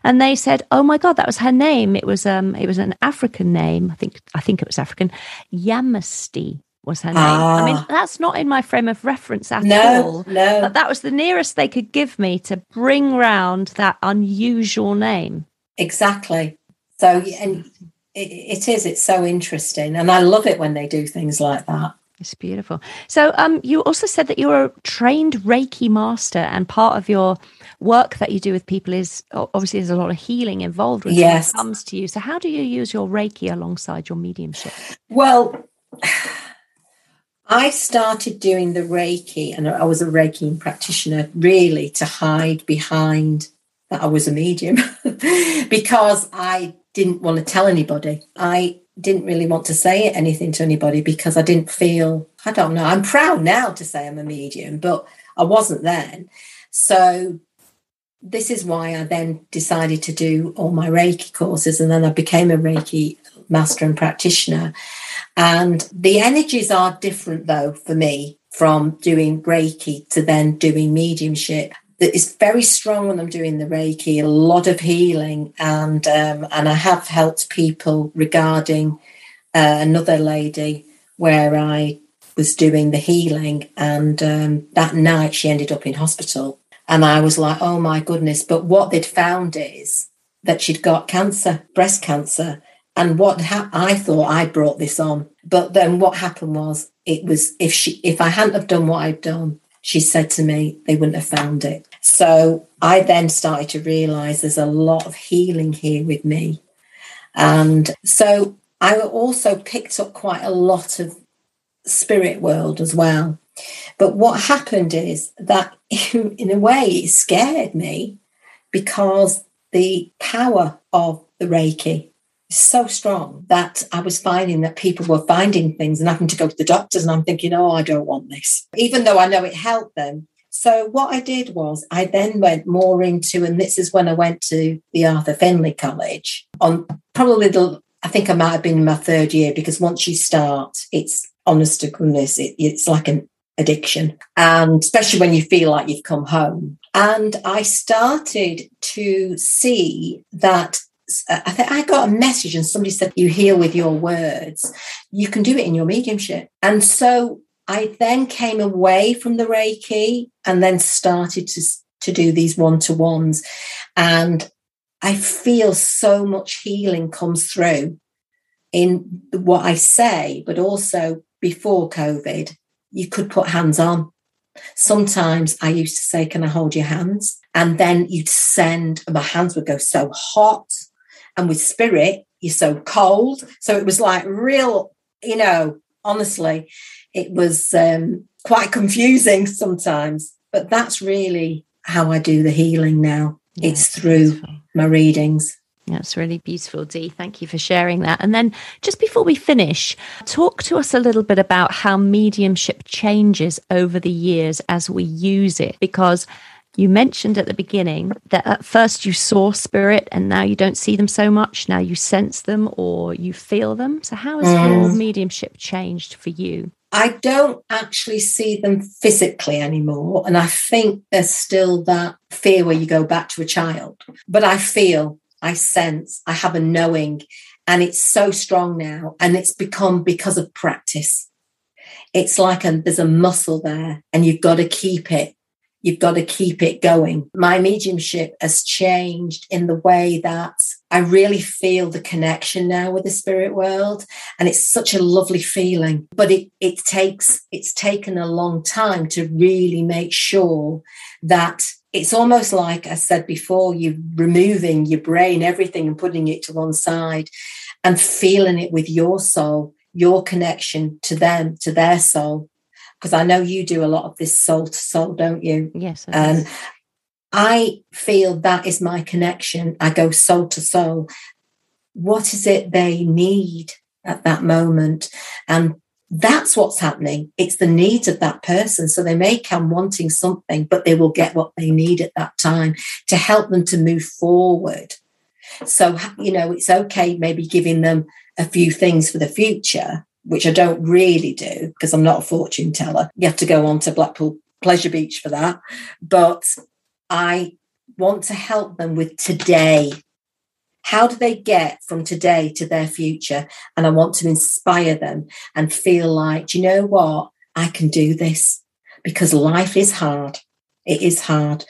and they said, "Oh my God, that was her name. It was um, it was an African name. I think I think it was African. Yamasti was her name. Ah. I mean, ah. that's not in my frame of reference at no, all. No, but that was the nearest they could give me to bring round that unusual name. Exactly. So, and it, it is. It's so interesting, and I love it when they do things like that. It's beautiful. So, um, you also said that you're a trained Reiki master, and part of your work that you do with people is obviously there's a lot of healing involved when yes. it comes to you. So, how do you use your Reiki alongside your mediumship? Well, (sighs) I started doing the Reiki, and I was a Reiki practitioner really to hide behind that I was a medium (laughs) because I didn't want to tell anybody. I didn't really want to say anything to anybody because I didn't feel, I don't know, I'm proud now to say I'm a medium, but I wasn't then. So this is why I then decided to do all my Reiki courses and then I became a Reiki master and practitioner. And the energies are different though for me from doing Reiki to then doing mediumship it's very strong when I'm doing the Reiki, a lot of healing, and um, and I have helped people regarding uh, another lady where I was doing the healing, and um, that night she ended up in hospital, and I was like, oh my goodness! But what they'd found is that she'd got cancer, breast cancer, and what ha- I thought I brought this on, but then what happened was it was if she if I hadn't have done what I'd done she said to me they wouldn't have found it. So I then started to realize there's a lot of healing here with me. And so I also picked up quite a lot of spirit world as well. But what happened is that in a way it scared me because the power of the Reiki is so strong that I was finding that people were finding things and having to go to the doctors. And I'm thinking, oh, I don't want this, even though I know it helped them. So what I did was I then went more into, and this is when I went to the Arthur Findlay College on probably the, I think I might have been in my third year because once you start, it's honest to goodness, it, it's like an addiction. And especially when you feel like you've come home. And I started to see that uh, I think I got a message and somebody said, You heal with your words. You can do it in your mediumship. And so I then came away from the Reiki and then started to, to do these one to ones. And I feel so much healing comes through in what I say, but also before COVID, you could put hands on. Sometimes I used to say, Can I hold your hands? And then you'd send, and my hands would go so hot and with spirit, you're so cold. So it was like real, you know, honestly, it was um, quite confusing sometimes. But that's really how I do the healing now. Yeah, it's through beautiful. my readings. That's really beautiful, Dee. Thank you for sharing that. And then, just before we finish, talk to us a little bit about how mediumship changes over the years as we use it, because you mentioned at the beginning that at first you saw spirit and now you don't see them so much. Now you sense them or you feel them. So, how has mm. your mediumship changed for you? I don't actually see them physically anymore. And I think there's still that fear where you go back to a child. But I feel, I sense, I have a knowing, and it's so strong now. And it's become because of practice. It's like a, there's a muscle there, and you've got to keep it You've got to keep it going. My mediumship has changed in the way that I really feel the connection now with the spirit world. And it's such a lovely feeling. But it, it takes, it's taken a long time to really make sure that it's almost like I said before, you're removing your brain, everything, and putting it to one side and feeling it with your soul, your connection to them, to their soul. Because I know you do a lot of this soul to soul, don't you? Yes. And um, I feel that is my connection. I go soul to soul. What is it they need at that moment? And that's what's happening. It's the needs of that person. So they may come wanting something, but they will get what they need at that time to help them to move forward. So, you know, it's okay maybe giving them a few things for the future, which I don't really do because I'm not a fortune teller. You have to go on to Blackpool Pleasure Beach for that. But I want to help them with today how do they get from today to their future? And I want to inspire them and feel like, you know what? I can do this because life is hard. It is hard,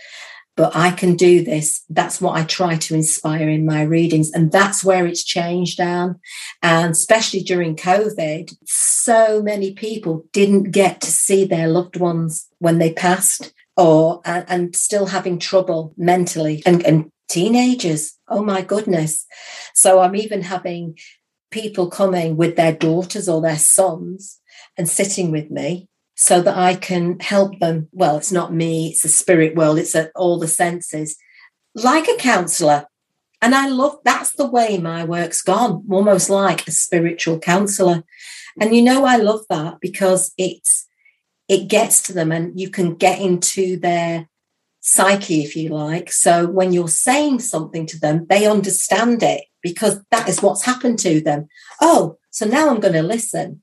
but I can do this. That's what I try to inspire in my readings. And that's where it's changed, Anne. And especially during COVID, so many people didn't get to see their loved ones when they passed or and, and still having trouble mentally and, and teenagers. Oh my goodness. So I'm even having people coming with their daughters or their sons and sitting with me so that I can help them. Well, it's not me, it's the spirit world, it's uh, all the senses, like a counselor. And I love that's the way my work's gone, almost like a spiritual counselor. And you know, I love that because it's it gets to them and you can get into their psyche, if you like. So when you're saying something to them, they understand it because that is what's happened to them. Oh, so now I'm going to listen.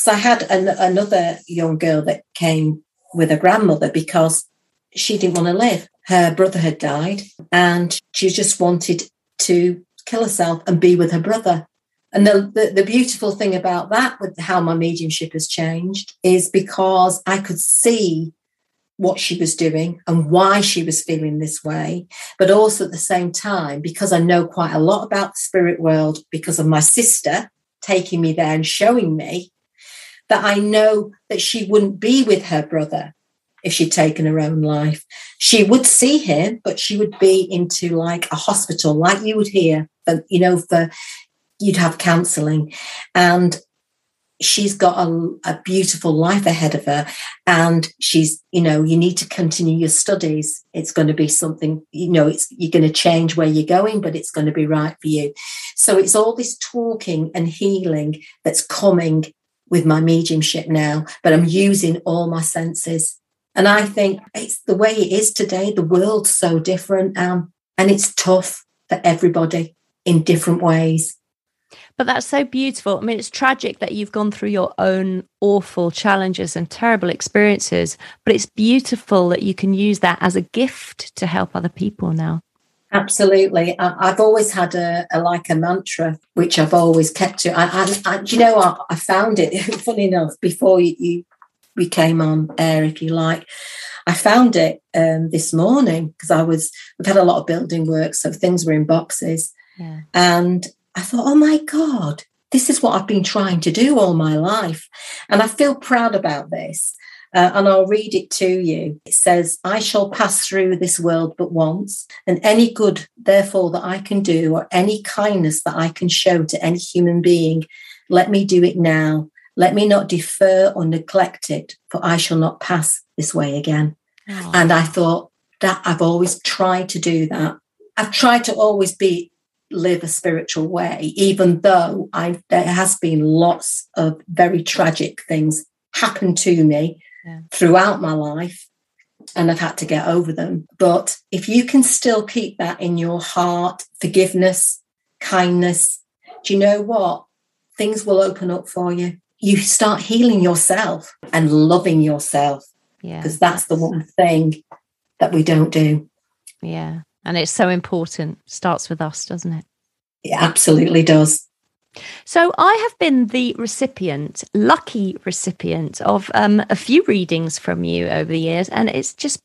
Because I had an, another young girl that came with a grandmother because she didn't want to live. Her brother had died and she just wanted to kill herself and be with her brother. And the, the, the, beautiful thing about that, with how my mediumship has changed, is because I could see what she was doing and why she was feeling this way. But also at the same time, because I know quite a lot about the spirit world because of my sister taking me there and showing me that I know that she wouldn't be with her brother if she'd taken her own life. She would see him, but she would be into like a hospital, like you would hear, but you know, for you'd have counseling. And she's got a, a, beautiful life ahead of her and she's you know you need to continue your studies it's going to be something you know it's you're going to change where you're going but it's going to be right for you so it's all this talking and healing that's coming with my mediumship now but i'm using all my senses and i think it's the way it is today the world's so different um, and it's tough for everybody in different ways but that's so beautiful. I mean, it's tragic that you've gone through your own awful challenges and terrible experiences, but it's beautiful that you can use that as a gift to help other people now. Absolutely. I, have always had a, a, like a mantra, which I've always kept to. And you know, I, I, found it, (laughs) funny enough, before you, you, we came on air, if you like. I found it um, this morning because I was, we've had a lot of building work, so things were in boxes. Yeah. And I thought, oh my God, this is what I've been trying to do all my life. And I feel proud about this. Uh, and I'll read it to you. It says, I shall pass through this world but once, and any good, therefore, that I can do, or any kindness that I can show to any human being, let me do it now. Let me not defer or neglect it, for I shall not pass this way again. Oh. And I thought that I've always tried to do that. I've tried to always be live a spiritual way, even though I there has been lots of very tragic things happen to me yeah. throughout my life and I've had to get over them. But if you can still keep that in your heart, forgiveness, kindness, do you know what? Things will open up for you. You start healing yourself and loving yourself. Yeah. Because that's the one thing that we don't do. Yeah. And it's so important. Starts with us, doesn't it? It absolutely does. So I have been the recipient, lucky recipient of um, a few readings from you over the years, and it's just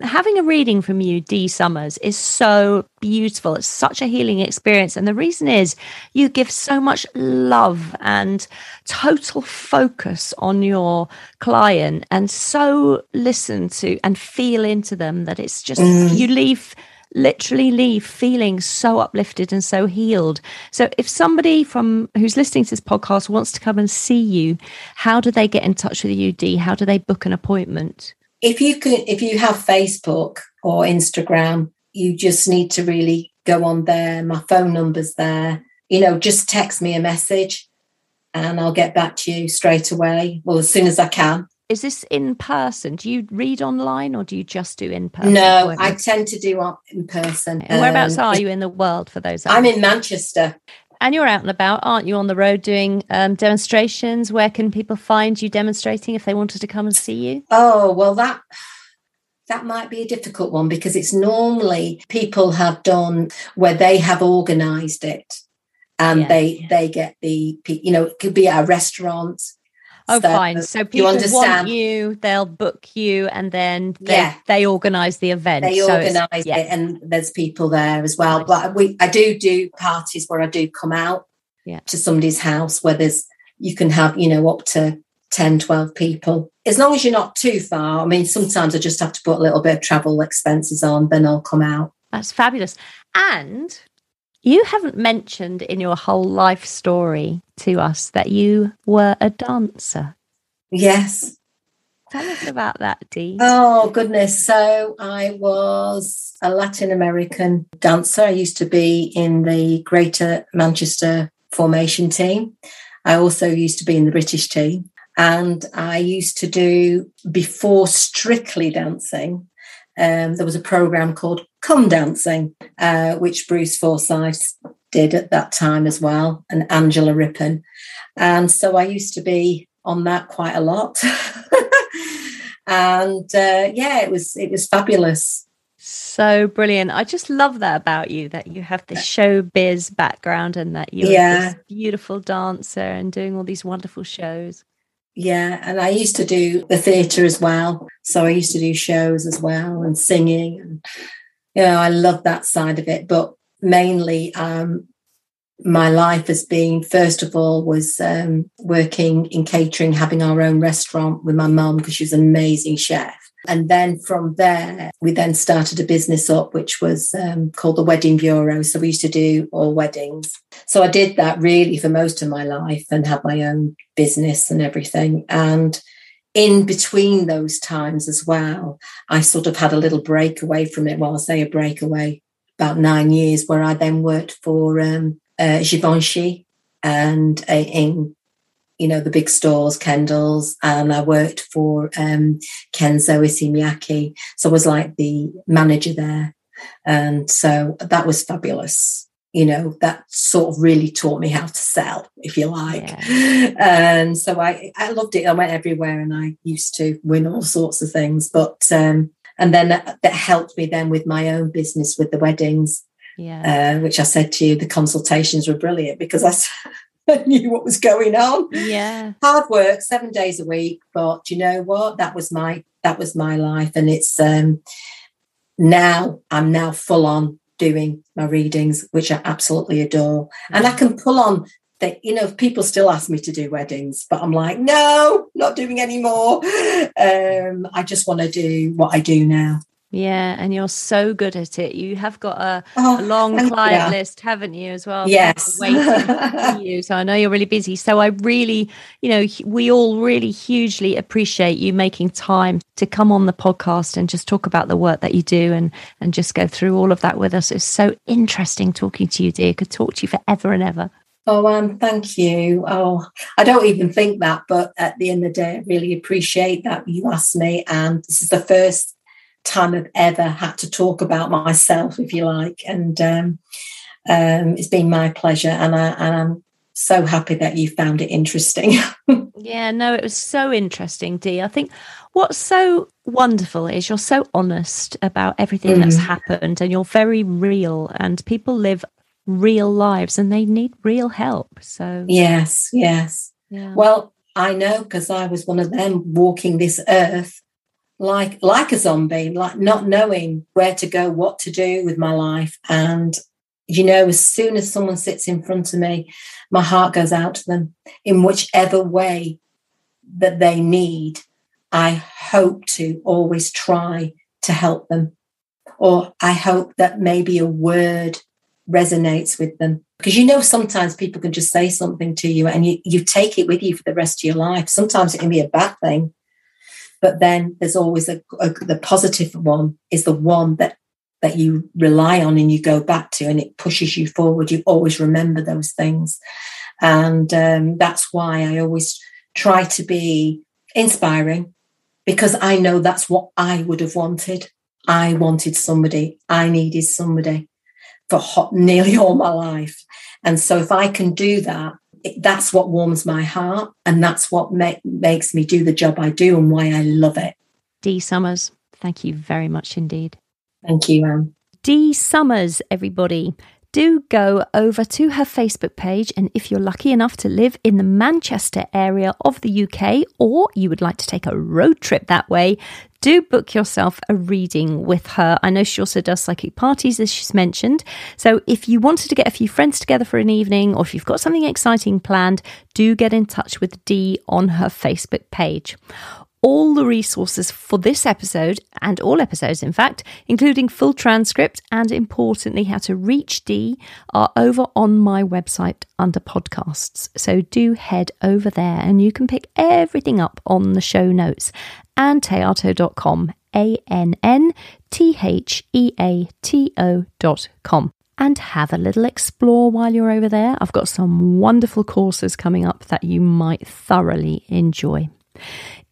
having a reading from you, Dee Summers, is so beautiful. It's such a healing experience. And the reason is you give so much love and total focus on your client and so listen to and feel into them that it's just, mm. you leave literally leave feeling so uplifted and so healed. So if somebody from who's listening to this podcast wants to come and see you, how do they get in touch with you, Dee? How do they book an appointment? if you could if you have facebook or instagram you just need to really go on there my phone number's there you know just text me a message and i'll get back to you straight away well as soon as i can is this in person do you read online or do you just do in person no i tend to do in person and whereabouts um, are you in the world for those i'm in manchester and you're out and about, aren't you, on the road doing um, demonstrations? Where can people find you demonstrating if they wanted to come and see you? Oh, well, that that might be a difficult one because it's normally people have done where they have organized it and yeah, they yeah. they get the you know it could be at a restaurant Oh, fine. So people you want you, they'll book you, and then they, yeah. they organise the event. They so organise yeah. it, and there's people there as well. Nice. But we, I do do parties where I do come out yeah. to somebody's house where there's you can have you know up to 10, 12 people. As long as you're not too far. I mean, sometimes I just have to put a little bit of travel expenses on, then I'll come out. That's fabulous. And you haven't mentioned in your whole life story to us that you were a dancer. Yes. Tell us about that, Dee. Oh, goodness. So I was a Latin American dancer. I used to be in the Greater Manchester formation team. I also used to be in the British team. And I used to do, before strictly dancing, um, there was a program called Come Dancing, uh, which Bruce Forsyth did at that time as well, and Angela Rippon. And so I used to be on that quite a lot. (laughs) and uh, yeah, it was it was fabulous. So brilliant. I just love that about you that you have this showbiz background and that you're yeah. this beautiful dancer and doing all these wonderful shows. Yeah, and I used to do the theatre as well. So I used to do shows as well and singing, and you know I love that side of it. But mainly, um, my life has been first of all was um, working in catering, having our own restaurant with my mum because she was an amazing chef. And then from there, we then started a business up, which was um, called the Wedding Bureau. So we used to do all weddings. So I did that really for most of my life and had my own business and everything. And in between those times as well, I sort of had a little break away from it. Well, I'll say a breakaway, about nine years, where I then worked for um, uh, Givenchy and uh, in you know, the big stores, Kendall's, and I worked for um, Kenzo Issey Miyake. So I was like the manager there. And so that was fabulous. You know, that sort of really taught me how to sell, if you like. Yeah. And so I, I loved it. I went everywhere and I used to win all sorts of things. But, um, and then that, that helped me then with my own business with the weddings. Yeah. Uh, which I said to you, the consultations were brilliant because I, (laughs) knew what was going on. Yeah. Hard work, seven days a week. But you know what? That was my that was my life. And it's um now I'm now full on doing my readings, which I absolutely adore. And I mm. can pull on that, you know, people still ask me to do weddings, but I'm like, no, not doing anymore. (laughs) Um, I just want to do what I do now. Yeah, and you're so good at it. You have got a, oh, a long client you. list, haven't you, as well? Yes. Waiting (laughs) you. So I know you're really busy. So I really, you know, we all really hugely appreciate you making time to come on the podcast and just talk about the work that you do and and just go through all of that with us. It's so interesting talking to you, dear. Could talk to you forever and ever. Oh, Anne, thank you. Oh, I don't even think that, but at the end of the day, I really appreciate that you asked me. And this is the first time I've ever had to talk about myself, if you like. And um, um, it's been my pleasure, and, I, and I'm so happy that you found it interesting. (laughs) yeah, no, it was so interesting, Dee. I think what's so wonderful is you're so honest about everything mm. that's happened, and you're very real, and people live real lives and they need real help. So, yes, yes. Yeah. Well, I know because I was one of them walking this earth like like a zombie, like not knowing where to go, what to do with my life. And you know, as soon as someone sits in front of me, my heart goes out to them in whichever way that they need. I hope to always try to help them. Or I hope that maybe a word resonates with them. Because you know, sometimes people can just say something to you and you, you take it with you for the rest of your life. Sometimes it can be a bad thing. But then there's always a, a the positive one is the one that that you rely on and you go back to and it pushes you forward. You always remember those things. And um, that's why I always try to be inspiring because I know that's what I would have wanted. I wanted somebody, I needed somebody for hot, nearly all my life. And so if I can do that, that's what warms my heart. And that's what makes me do the job I do and why I love it. Dee Summers, thank you very much indeed. Thank you, Anne. Dee Summers, everybody. Do go over to her Facebook page, and if you're lucky enough to live in the Manchester area of the UK, or you would like to take a road trip that way, do book yourself a reading with her. I know she also does psychic parties, as she's mentioned. So if you wanted to get a few friends together for an evening, or if you've got something exciting planned, do get in touch with Dee on her Facebook page all the resources for this episode and all episodes, in fact, including full transcript and importantly, how to reach Dee, are over on my website under podcasts. So do head over there and you can pick everything up on the show notes anntheato.com, A N N T H E A T O.com and have a little explore while you're over there. I've got some wonderful courses coming up that you might thoroughly enjoy.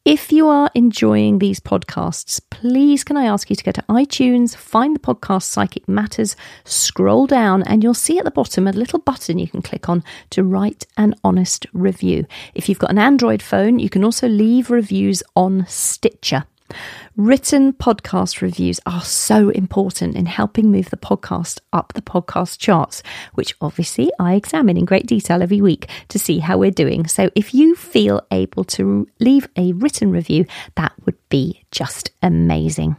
If you are enjoying these podcasts, please can I ask you to go to iTunes, find the podcast Psychic Matters, scroll down, and you'll see at the bottom a little button you can click on to write an honest review. If you've got an Android phone, you can also leave reviews on Stitcher. Written podcast reviews are so important in helping move the podcast up the podcast charts, which obviously I examine in great detail every week to see how we're doing. So if you feel able to leave a written review, that would be just amazing.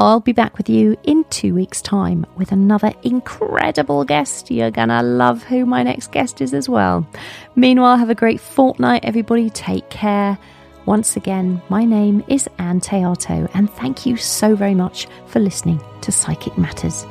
I'll be back with you in two weeks' time with another incredible guest. You're gonna love who my next guest is as well. Meanwhile, have a great fortnight, everybody. Take care once again, my name is Anne Theato, and thank you so very much for listening to Psychic Matters.